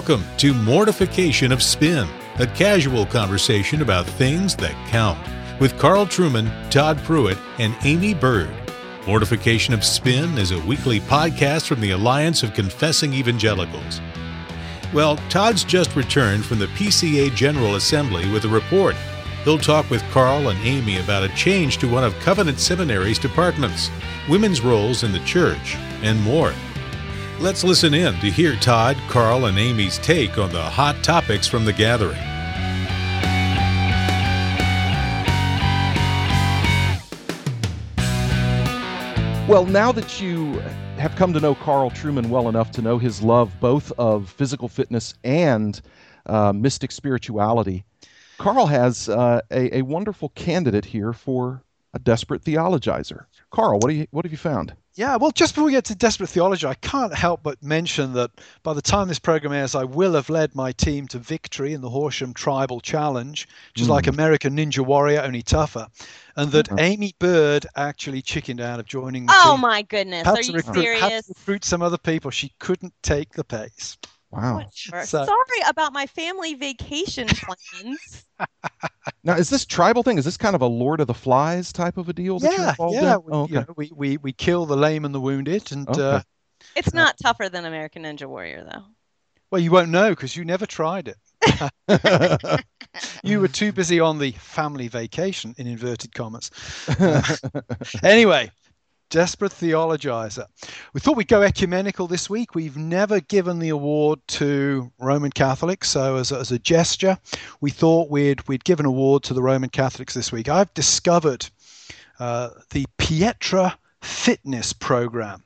Welcome to Mortification of Spin, a casual conversation about things that count, with Carl Trueman, Todd Pruitt, and Aimee Byrd. Mortification of Spin is a weekly podcast from the Alliance of Confessing Evangelicals. Well, Todd's just returned from the PCA General Assembly with a report. He'll talk with Carl and Amy about a change to one of Covenant Seminary's departments, women's roles in the church, and more. Let's listen in to hear Todd, Carl, and Amy's take on the hot topics from the gathering. Well, now that you have come to know Carl Trueman well enough to know his love both of physical fitness and uh, mystic spirituality, Carl has uh, a, a wonderful candidate here for a desperate theologizer. Carl, what, do you, what have you found? Yeah, well, just before we get to desperate theology, I can't help but mention that by the time this program airs, I will have led my team to victory in the Horsham Tribal Challenge, which is mm. like American Ninja Warrior, only tougher, and that mm-hmm. Aimee Byrd actually chickened out of joining the oh, team. my goodness. Had Are you recruit, serious? Had to recruit some other people. She couldn't take the pace. Wow. So, Sorry about my family vacation plans. now, is this tribal thing? Is this kind of a Lord of the Flies type of a deal? yeah, yeah. We, oh, okay. you know, we, we we kill the lame and the wounded, and okay. uh, it's not tougher than American Ninja Warrior, though. Well, you won't know because you never tried it. you were too busy on the family vacation, in inverted commas. anyway, Desperate Theologizer. We thought we'd go ecumenical this week. We've never given the award to Roman Catholics, so as a, as a gesture, we thought we'd we'd give an award to the Roman Catholics this week. I've discovered uh, the Pietra Fitness Program.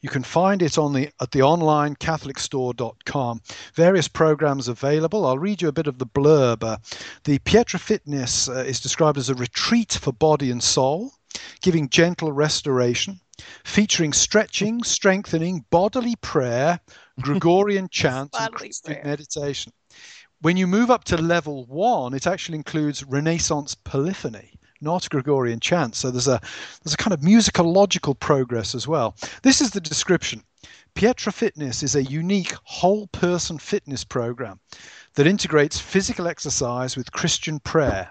You can find it on the at the online catholicstore.com. Various programs available. I'll read you a bit of the blurb. Uh, the Pietra Fitness uh, is described as a retreat for body and soul giving gentle restoration, featuring stretching, strengthening, bodily prayer, Gregorian chant, and Christian meditation. When you move up to level one, it actually includes Renaissance polyphony not Gregorian chant. So there's a there's a kind of musicological progress as well. This is the description. Pietra Fitness is a unique whole person fitness program that integrates physical exercise with Christian prayer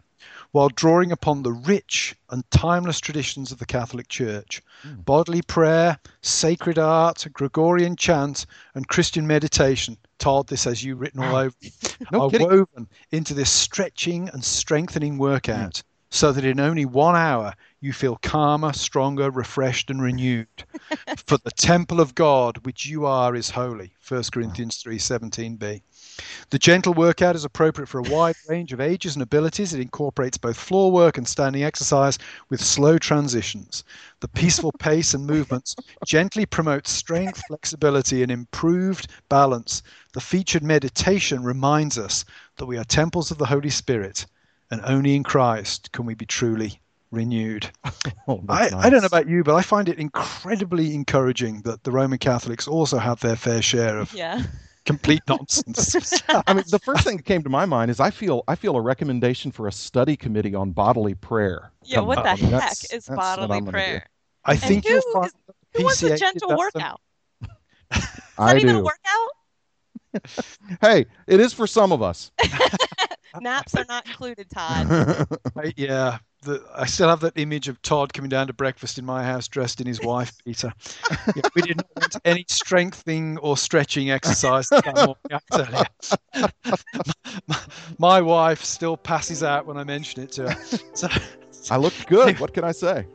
while drawing upon the rich and timeless traditions of the Catholic Church. Mm. Bodily prayer, sacred art, Gregorian chant, and Christian meditation, Todd, this has you written all over, no are kidding. woven into this stretching and strengthening workout. Mm. So that in only one hour you feel calmer, stronger, refreshed, and renewed. For the temple of God, which you are, is holy. 1 Corinthians 3 17b. The gentle workout is appropriate for a wide range of ages and abilities. It incorporates both floor work and standing exercise with slow transitions. The peaceful pace and movements gently promote strength, flexibility, and improved balance. The featured meditation reminds us that we are temples of the Holy Spirit, and only in Christ can we be truly renewed. Oh, I, nice. I, don't know about you, but I find it incredibly encouraging that the Roman Catholics also have their fair share of yeah complete nonsense. I mean, the first thing that came to my mind is I feel I feel a recommendation for a study committee on bodily prayer. Yeah, what the I mean, heck is bodily prayer? I and think who, you'll find who wants a gentle workout? Is I that do. even a workout? hey, it is for some of us. Naps are not included, Todd. I, yeah, the, I still have that image of Todd coming down to breakfast in my house dressed in his wife Peter. Yeah, we didn't want any strengthening or stretching exercise that morning. I my, my, wife still passes out when I mention it to her. So, I look good. What can I say?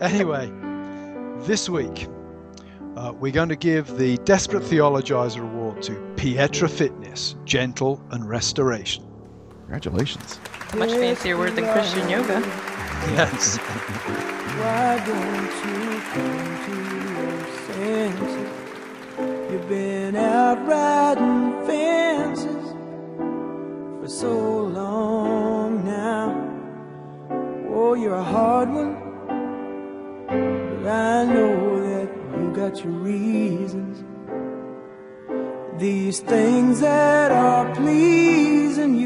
Anyway, this week uh, we're going to give the Desperate Theologizer Award to Pietra Fitness, Gentle and Restoration. Congratulations. A much fancier word than Christian yoga. Yes. Why don't you come to your senses? You've been out riding fences for so long now. Oh, you're a hard one, but I know that you got your reasons. These things that are pleasing you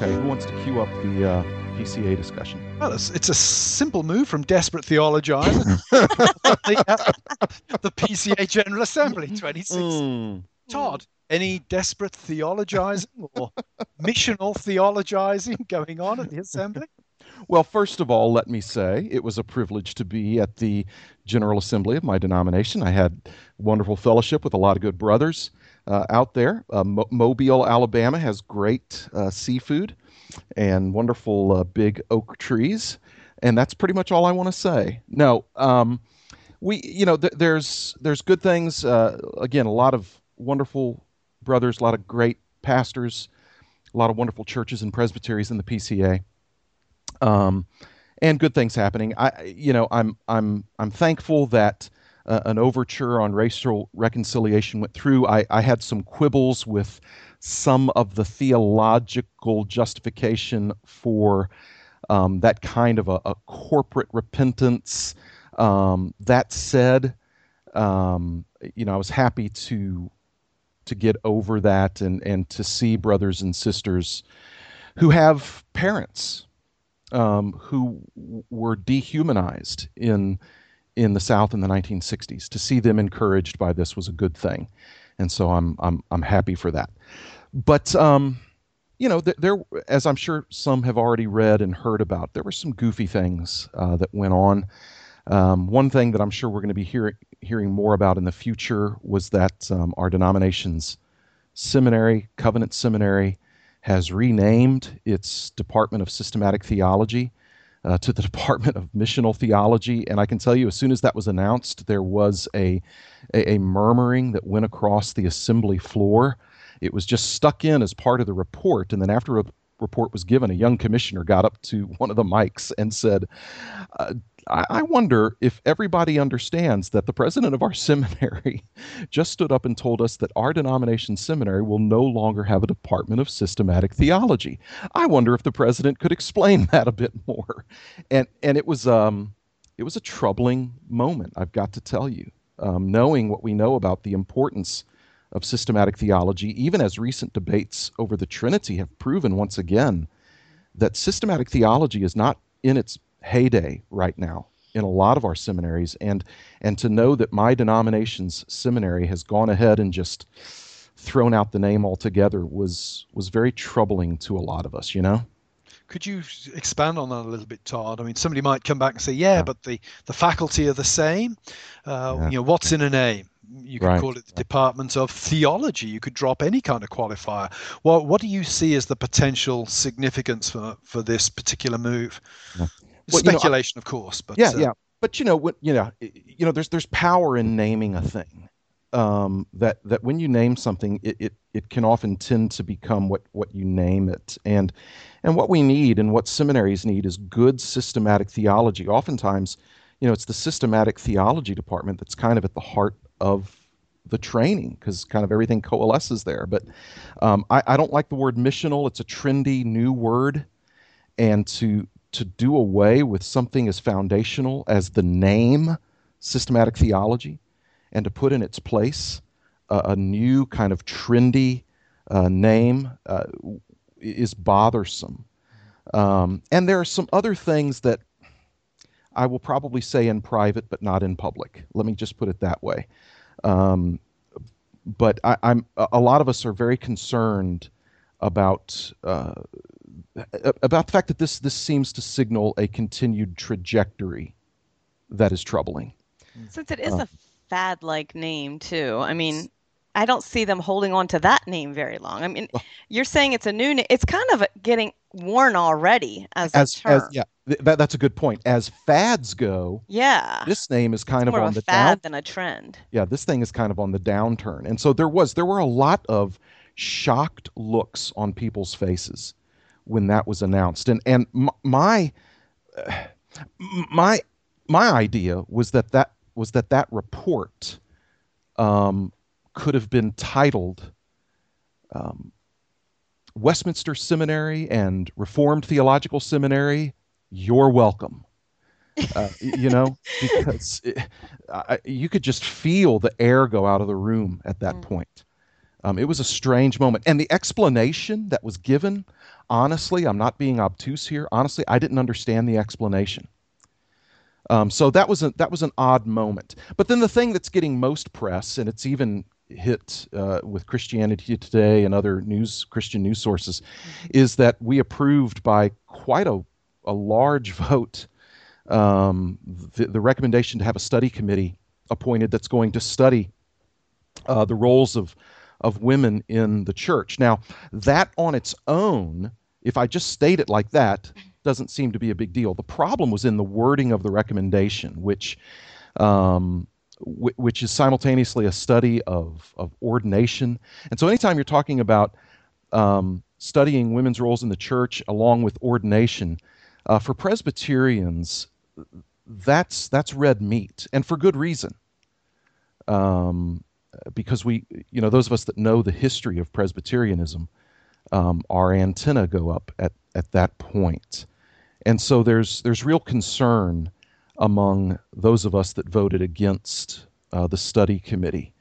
Okay, who wants to cue up the uh, PCA discussion? Well, it's, it's a simple move from desperate theologizer. the, uh, the PCA General Assembly 2016. Mm. Todd, any desperate theologizing or missional theologizing going on at the assembly? Well, first of all, let me say it was a privilege to be at the General Assembly of my denomination. I had wonderful fellowship with a lot of good brothers uh, out there. Uh, Mo- Mobile, Alabama has great uh, seafood and wonderful uh, big oak trees, and that's pretty much all I want to say. No, um, we, you know, th- there's there's good things. Uh, again, a lot of wonderful brothers, a lot of great pastors, a lot of wonderful churches and presbyteries in the PCA um, and good things happening. I, you know, I'm I'm I'm thankful that uh, an overture on racial reconciliation went through. I, I had some quibbles with some of the theological justification for um, that kind of a, a corporate repentance. Um, that said, um, you know, I was happy to to get over that and and to see brothers and sisters who have parents um, who were dehumanized in in the South in the 1960s. To see them encouraged by this was a good thing, and so I'm I'm I'm happy for that. But um, you know, th- there, as I'm sure some have already read and heard about, there were some goofy things uh, that went on. Um, one thing that I'm sure we're going to be hearing hearing more about in the future was that um, our denomination's seminary, Covenant Seminary, has renamed its Department of Systematic Theology uh, to the Department of Missional Theology. And I can tell you, as soon as that was announced, there was a, a, a murmuring that went across the assembly floor. It was just stuck in as part of the report. And then after a report was given, a young commissioner got up to one of the mics and said, uh, I, I wonder if everybody understands that the president of our seminary just stood up and told us that our denomination seminary will no longer have a department of systematic theology. I wonder if the president could explain that a bit more. And and it was um it was a troubling moment, I've got to tell you. Um, knowing what we know about the importance of systematic theology, even as recent debates over the Trinity have proven once again that systematic theology is not in its heyday right now in a lot of our seminaries and and to know that my denomination's seminary has gone ahead and just thrown out the name altogether was was very troubling to a lot of us you know Could you expand on that a little bit, Todd? I mean, somebody might come back and say, "Yeah, Yeah. but the the faculty are the same." Uh, Yeah. You know, what's in a name? You could Right. call it the Department of Theology. You could drop any kind of qualifier. What what do you see as the potential significance for for this particular move? Yeah. Well, you know, Speculation, of course, but yeah uh, yeah. But you know what you know you know there's there's power in naming a thing um, that that when you name something it, it it can often tend to become what what you name it. And and what we need and what seminaries need is good systematic theology. Oftentimes you know it's the systematic theology department that's kind of at the heart of the training because kind of everything coalesces there. But um, I, I don't like the word missional. It's a trendy new word. And to to do away with something as foundational as the name systematic theology and to put in its place a, a new kind of trendy uh, name uh, is bothersome. Um, and there are some other things that I will probably say in private but not in public. Let me just put it that way. Um, but I, I'm a lot of us are very concerned about uh, about the fact that this this seems to signal a continued trajectory that is troubling. Since it is Uh, a fad like name, too, I mean, I don't see them holding on to that name very long. I mean, you're saying it's a new name. It's kind of getting worn already as, As a term. as yeah, th- that, that's a good point. As fads go, yeah. this name is kind It's of on of the fad down. than a trend. Yeah, this thing is kind of on the downturn, and so there was there were a lot of shocked looks on people's faces when that was announced, and and my my my idea was that that was that that report um, could have been titled um, Westminster Seminary and Reformed Theological Seminary. You're welcome. Uh, you know, because it, I, you could just feel the air go out of the room at that Mm. point. Um, it was a strange moment. And the explanation that was given, honestly, I'm not being obtuse here. Honestly, I didn't understand the explanation. Um, so that was a, that was an odd moment. But then the thing that's getting most press, and it's even hit uh, with Christianity Today and other news Christian news sources, is that we approved by quite a, a large vote um, the, the recommendation to have a study committee appointed that's going to study uh, the roles of of women in the church. Now, that on its own, if I just state it like that, doesn't seem to be a big deal. The problem was in the wording of the recommendation, which um, which is simultaneously a study of of ordination. And so, anytime you're talking about um, studying women's roles in the church along with ordination, uh, for Presbyterians, that's that's red meat, and for good reason. Um, because we, you know, those of us that know the history of Presbyterianism, um, our antenna go up at, at that point. And so there's there's real concern among those of us that voted against uh, the study committee.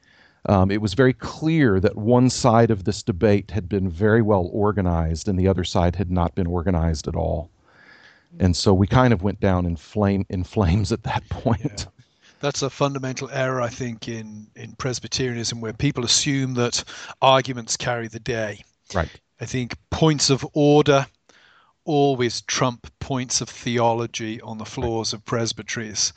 Um, it was very clear that one side of this debate had been very well organized and the other side had not been organized at all. And so we kind of went down in flame in flames at that point. Yeah that's a fundamental error, I think, in in Presbyterianism, where people assume that arguments carry the day. Right. I think points of order always trump points of theology on the floors of presbyteries.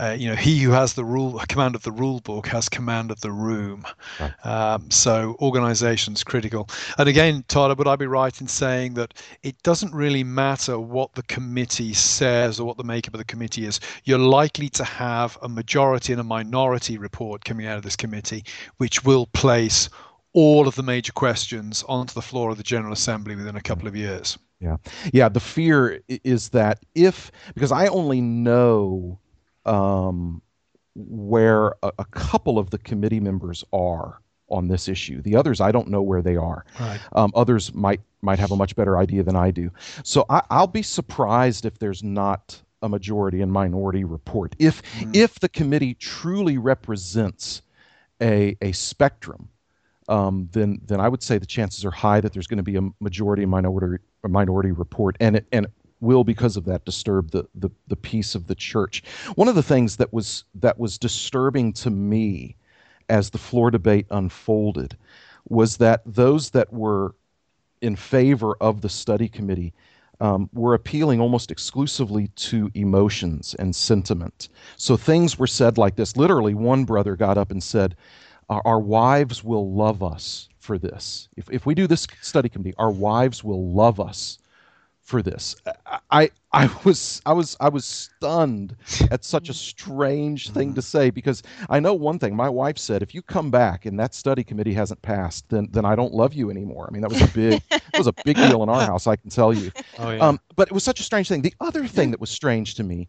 Uh, you know, he who has the rule command of the rule book has command of the room. Right. Um, so organization's critical. And again, Tyler, would I be right in saying that it doesn't really matter what the committee says or what the makeup of the committee is? You're likely to have a majority and a minority report coming out of this committee, which will place all of the major questions onto the floor of the General Assembly within a couple of years. Yeah. Yeah. The fear is that if, because I only know um, where a, a, couple of the committee members are on this issue. The others, I don't know where they are. Right. Um, others might might have a much better idea than I do. So I, will be surprised if there's not a majority and minority report. If mm. if the committee truly represents a a spectrum um, then then I would say the chances are high that there's going to be a majority minority a minority report, and it and it will because of that disturb the, the the peace of the church. One of the things that was that was disturbing to me as the floor debate unfolded was that those that were in favor of the study committee um, were appealing almost exclusively to emotions and sentiment. So things were said like this. Literally, one brother got up and said, our, our wives will love us for this. If, if we do this study committee, our wives will love us for this. I, I was I was I was stunned at such a strange thing to say because I know one thing. My wife said, if you come back and that study committee hasn't passed, then then I don't love you anymore. I mean, that was a big it was a big deal in our house. I can tell you. Oh, yeah. um, but it was such a strange thing. The other thing that was strange to me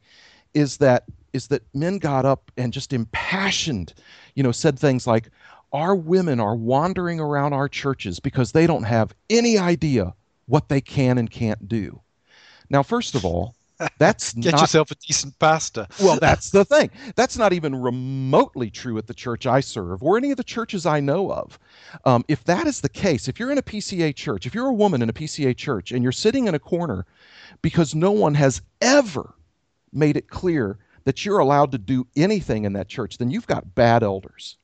is that is that men got up and just impassioned, you know, said things like, our women are wandering around our churches because they don't have any idea what they can and can't do. Now, first of all, that's get not, yourself a decent pastor. well, that's the thing. That's not even remotely true at the church I serve or any of the churches I know of. Um, if that is the case, if you're in a PCA church, if you're a woman in a PCA church and you're sitting in a corner because no one has ever made it clear that you're allowed to do anything in that church, then you've got bad elders.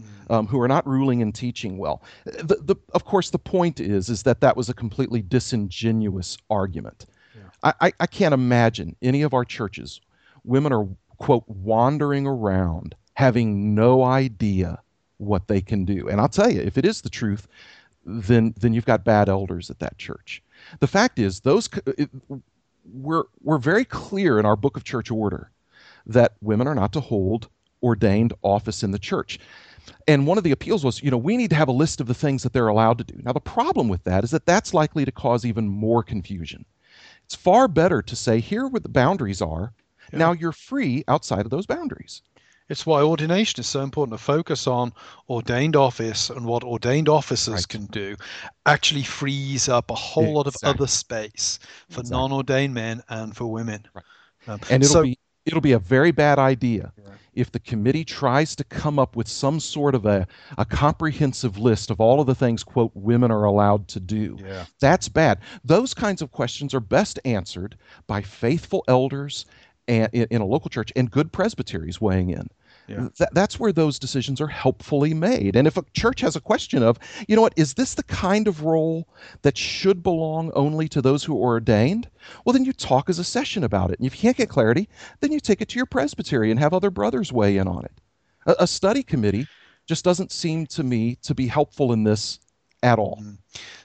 Mm. Um, who are not ruling and teaching well. The, the, of course, the point is is that that was a completely disingenuous argument. Yeah. I, I can't imagine any of our churches, women are quote wandering around having no idea what they can do. And I'll tell you, if it is the truth, then then you've got bad elders at that church. The fact is, those it, we're we're very clear in our book of church order that women are not to hold ordained office in the church. And one of the appeals was, you know, we need to have a list of the things that they're allowed to do. Now, the problem with that is that that's likely to cause even more confusion. It's far better to say, here where the boundaries are. Yeah. Now you're free outside of those boundaries. It's why ordination is so important to focus on ordained office and what ordained officers right. can do actually frees up a whole exactly. lot of other space for exactly. non ordained men and for women. Right. Um, and it'll so, be it'll be a very bad idea if the committee tries to come up with some sort of a, a comprehensive list of all of the things, quote, women are allowed to do, Yeah. that's bad. Those kinds of questions are best answered by faithful elders and, in, in a local church and good presbyteries weighing in. Yeah. Th- that's where those decisions are helpfully made. And if a church has a question of, you know what, is this the kind of role that should belong only to those who are ordained? Well, then you talk as a session about it. And if you can't get clarity, then you take it to your presbytery and have other brothers weigh in on it. A, a study committee just doesn't seem to me to be helpful in this at all. Mm-hmm.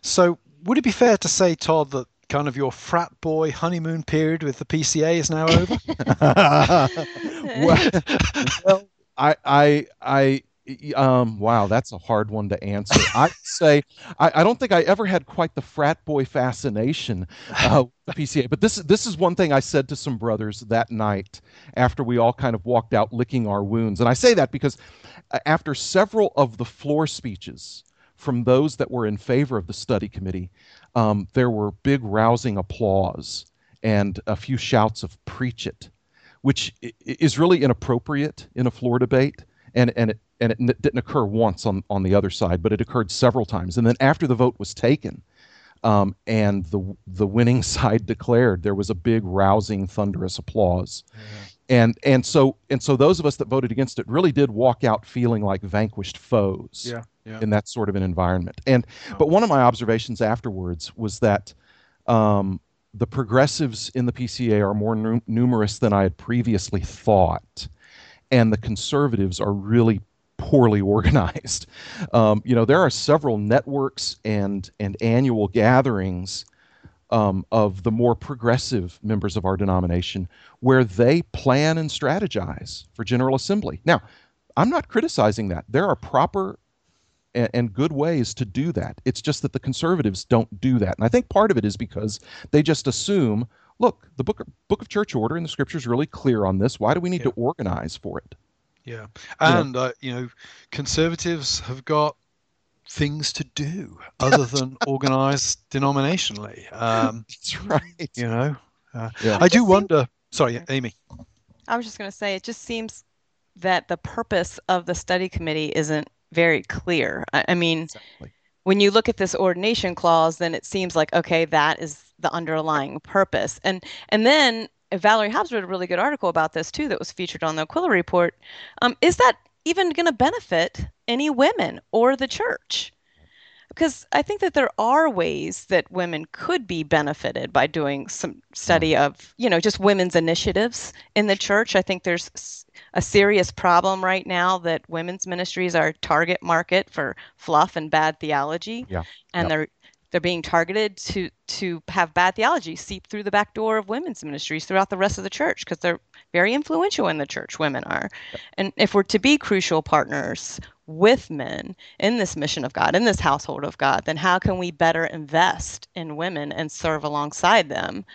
So, would it be fair to say, Todd, that kind of your frat boy honeymoon period with the PCA is now over? well, well, I, I, I, um, wow, that's a hard one to answer. I'd say I, I don't think I ever had quite the frat boy fascination uh, with the PCA, but this this is one thing I said to some brothers that night after we all kind of walked out licking our wounds, and I say that because uh, after several of the floor speeches from those that were in favor of the study committee, um, there were big rousing applause and a few shouts of "preach it." which is really inappropriate in a floor debate, and and it and it didn't occur once on on the other side, but it occurred several times. And then after the vote was taken, um, and the the winning side declared, there was a big rousing, thunderous applause. And and so and so those of us that voted against it really did walk out feeling like vanquished foes yeah. Yeah. in that sort of an environment. And but one of my observations afterwards was that um, the progressives in the PCA are more nu- numerous than I had previously thought, and the conservatives are really poorly organized. Um, you know, there are several networks and and annual gatherings um, of the more progressive members of our denomination where they plan and strategize for General Assembly. Now, I'm not criticizing that. There are proper and, and good ways to do that. It's just that the conservatives don't do that. And I think part of it is because they just assume, look, the book book of church order and the scripture is really clear on this. Why do we need Yeah. to organize for it? Yeah, and uh, you know, conservatives have got things to do other than organise denominationally. Um, That's right. you know, uh, Yeah. I do seems- wonder. Sorry, Amy. I was just going to say, it just seems that the purpose of the study committee isn't very clear. I, I mean, Exactly. when you look at this ordination clause, then it seems like okay, that is the underlying purpose. And and then Valerie Hobbs wrote a really good article about this too, that was featured on the Aquila report. Um, is that even going to benefit any women or the church? Because I think that there are ways that women could be benefited by doing some study mm. of, you know, just women's initiatives in the church. I think there's a serious problem right now that women's ministries are target market for fluff and bad theology. Yeah. And Yep. they're they're being targeted to to have bad theology seep through the back door of women's ministries throughout the rest of the church because they're very influential in the church women are. And if we're to be crucial partners with men in this mission of god in this household of god then how can we better invest in women and serve alongside them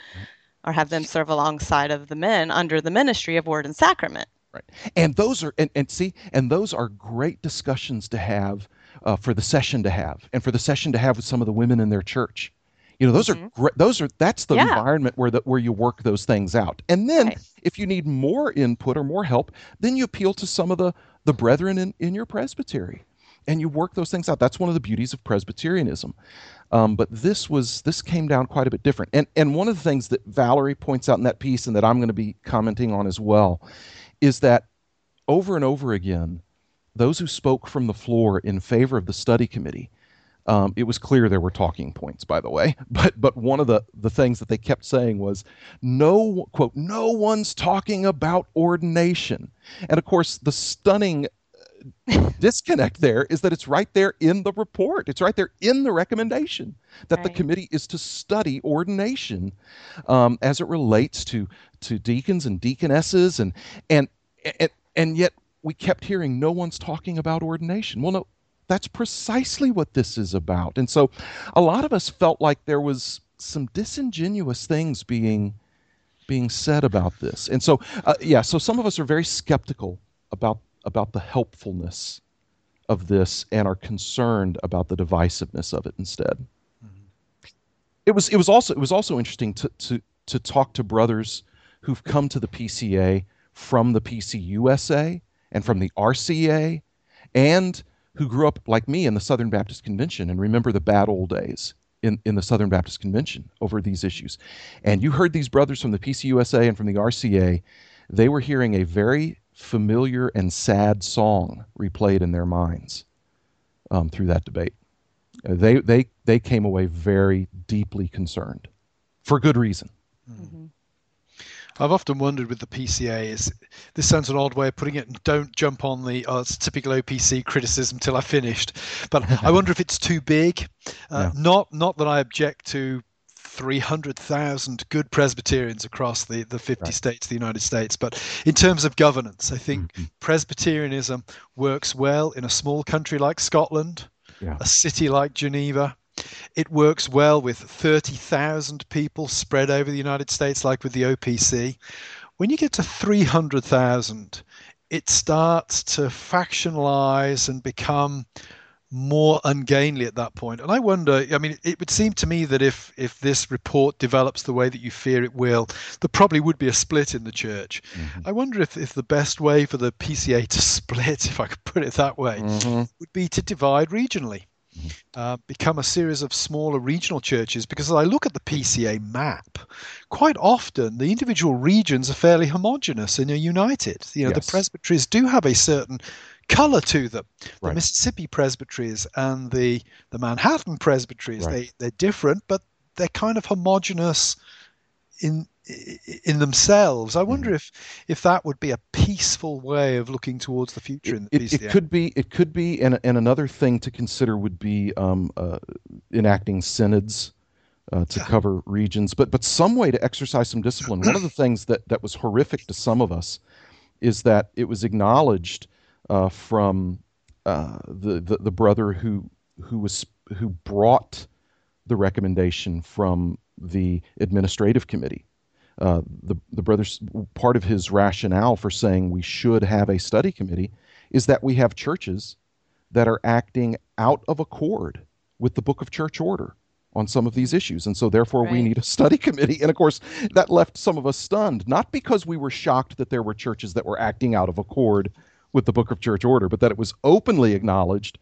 or have them serve alongside of the men under the ministry of word and sacrament? Right. And those are and, and see, and those are great discussions to have uh, for the session to have, and for the session to have with some of the women in their church. You know, those are Mhm. great. Those are that's the Yeah. environment where the, where you work those things out. And then, Right. if you need more input or more help, then you appeal to some of the the brethren in in your presbytery, and you work those things out. That's one of the beauties of Presbyterianism. Um, but this was this came down quite a bit different. And and one of the things that Valerie points out in that piece, and that I'm going to be commenting on as well, is that over and over again, those who spoke from the floor in favor of the study committee, um, it was clear there were talking points, by the way. But but one of the the things that they kept saying was, no quote, no one's talking about ordination. And of course, the stunning uh, disconnect there is that it's right there in the report. It's right there in the recommendation that the committee is to study ordination um, as it relates to to deacons and deaconesses and and and and yet we kept hearing no one's talking about ordination. Well, no, that's precisely what this is about. And so a lot of us felt like there was some disingenuous things being being said about this. And so uh, yeah, so some of us are very skeptical about about the helpfulness of this and are concerned about the divisiveness of it instead. It was it was also it was also interesting to to to talk to brothers who've come to the PCA from the PCUSA and from the RCA and who grew up like me in the Southern Baptist Convention and remember the bad old days in, in the Southern Baptist Convention over these issues. And you heard these brothers from the PCUSA and from the RCA, they were hearing a very familiar and sad song replayed in their minds um, through that debate. Uh, they, they, they came away very deeply concerned for good reason. Mm-hmm. I've often wondered with the PCA is this sounds an odd way of putting it. And don't jump on the oh, it's typical OPC criticism till I finished. But I wonder if it's too big. Uh. Not not that I object to 300,000 good Presbyterians across the, the 50 right. states of the United States. But in terms of governance, I think mm-hmm. Presbyterianism works well in a small country like Scotland, yeah. a city like Geneva, it works well with 30,000 people spread over the United States, like with the OPC. When you get to 300,000, it starts to factionalize and become more ungainly at that point. And I wonder, I mean, it would seem to me that if if this report develops the way that you fear it will, there probably would be a split in the church. Mm-hmm. I wonder if, if the best way for the PCA to split, if I could put it that way, mm-hmm. would be to divide regionally uh, become a series of smaller regional churches because as I look at the PCA map, quite often the individual regions are fairly homogenous and are united. You know, yes. the presbyteries do have a certain color to them. Right. The Mississippi presbyteries and the, the Manhattan presbyteries, right. they, they're different, but they're kind of homogenous in in themselves. I wonder mm. if if that would be a peaceful way of looking towards the future in the it, it, could be. It could be. And, and another thing to consider would be um, uh, enacting synods. Uh, to yeah. cover regions, but but some way to exercise some discipline. One of the things that that was horrific to some of us is that it was acknowledged uh, from uh, the, the the brother who who was who brought the recommendation from the administrative committee uh, the, the brothers, part of his rationale for saying we should have a study committee is that we have churches that are acting out of accord with the book of church order on some of these issues. And so, therefore, right. we need a study committee. And of course, that left some of us stunned, not because we were shocked that there were churches that were acting out of accord with the book of church order, but that it was openly acknowledged.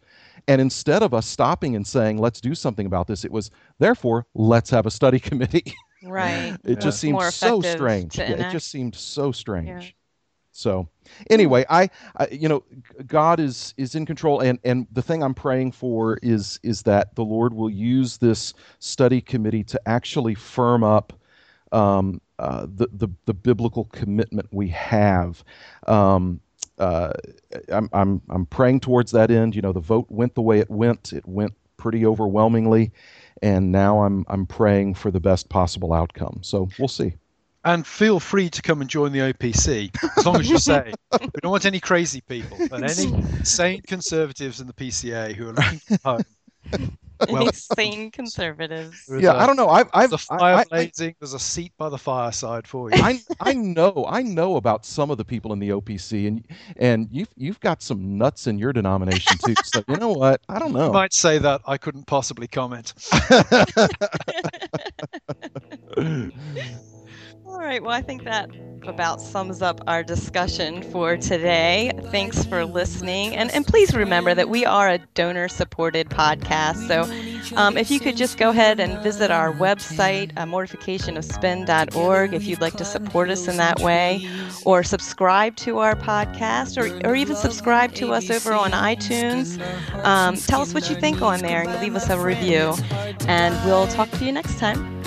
And instead of us stopping and saying, let's do something about this, it was, therefore, let's have a study committee. Right. it yeah. just seemed so strange. Yeah, it just seemed so strange. Yeah. So anyway, I, I, you know God is is in control and and the thing I'm praying for is is that the Lord will use this study committee to actually firm up um, uh, the, the the biblical commitment we have. Um, uh, I'm, I'm I'm praying towards that end. You know, the vote went the way it went. It went pretty overwhelmingly, and now I'm I'm praying for the best possible outcome. So we'll see. And feel free to come and join the OPC as long as you say we don't want any crazy people, but any sane conservatives in the PCA who are looking for home well, sane conservatives. Yeah, I don't know. I've, I've the fire I, blazing. I, there's a seat by the fireside for you. I, I know, I know about some of the people in the OPC, and and you've you've got some nuts in your denomination too. so you know what? I don't know. You might say that. I couldn't possibly comment. All right. Well, I think that about sums up our discussion for today. Thanks for listening. And, and please remember that we are a donor supported podcast. So um, if you could just go ahead and visit our website, uh, mortificationofspin.org, if you'd like to support us in that way, or subscribe to our podcast, or, or even subscribe to us over on iTunes. Um, tell us what you think on there and leave us a review. And we'll talk to you next time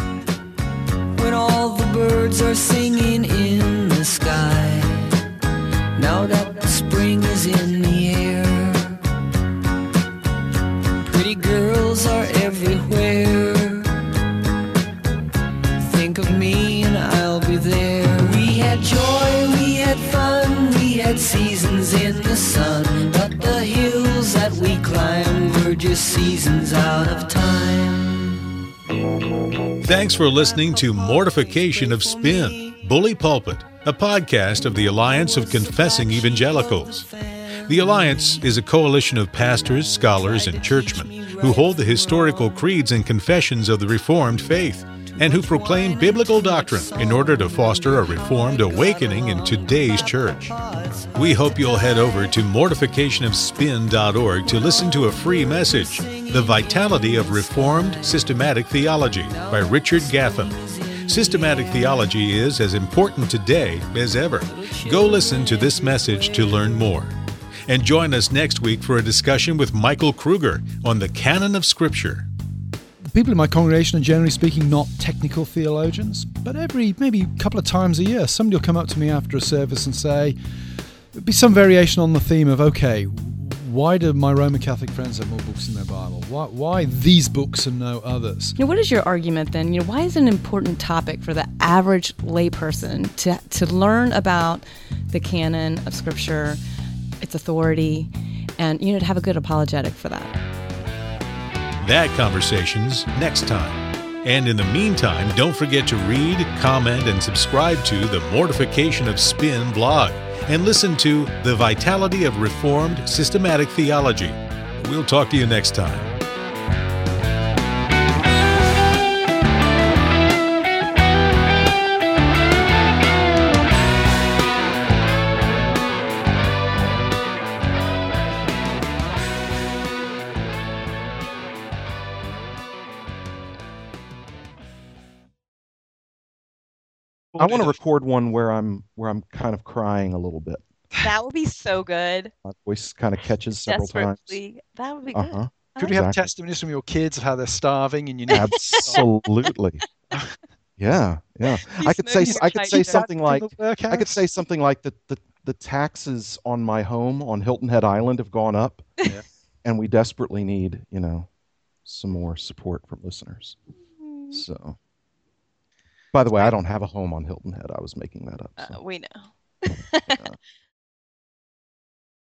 when all the birds are singing in the sky. Now that the spring is in the air, pretty girls are everywhere. Think of me and I'll be there. We had joy, we had fun, we had seasons in the sun, but the hills that we climbed were just seasons out of time. Thanks for listening to Mortification of Spin, Bully Pulpit, a podcast of the Alliance of Confessing Evangelicals. The Alliance is a coalition of pastors, scholars, and churchmen who hold the historical creeds and confessions of the Reformed faith. And who proclaim biblical doctrine in order to foster a reformed awakening in today's church. We hope you'll head over to mortificationofspin.org to listen to a free message, The Vitality of Reformed Systematic Theology by Richard Gaffin. Systematic theology is as important today as ever. Go listen to this message to learn more. And join us next week for a discussion with Michael Kruger on the canon of Scripture. People in my congregation are generally speaking not technical theologians, but every maybe a couple of times a year, somebody will come up to me after a service and say, There'll be some variation on the theme of, okay, why do my Roman Catholic friends have more books in their Bible? Why, why these books and no others? Know, what is your argument then? You know, why is it an important topic for the average layperson to, to learn about the canon of Scripture, its authority, and you know, to have a good apologetic for that? That conversation's next time. And in the meantime, don't forget to read, comment, and subscribe to the Mortification of Spin blog and listen to The Vitality of Reformed Systematic Theology. We'll talk to you next time. I want to record one where I'm where I'm kind of crying a little bit. That would be so good. My voice kind of catches several times. Desperately. That would be good. Uh-huh. Could we have Exactly. testimonies from your kids of how they're starving and you need Absolutely. Yeah, yeah. I could say I could say something like I could say something like that the the taxes on my home on Hilton Head Island have gone up, Yeah. and we desperately need you know some more support from listeners. So, by the way, I don't have a home on Hilton Head. I was making that up. so. Uh, we know.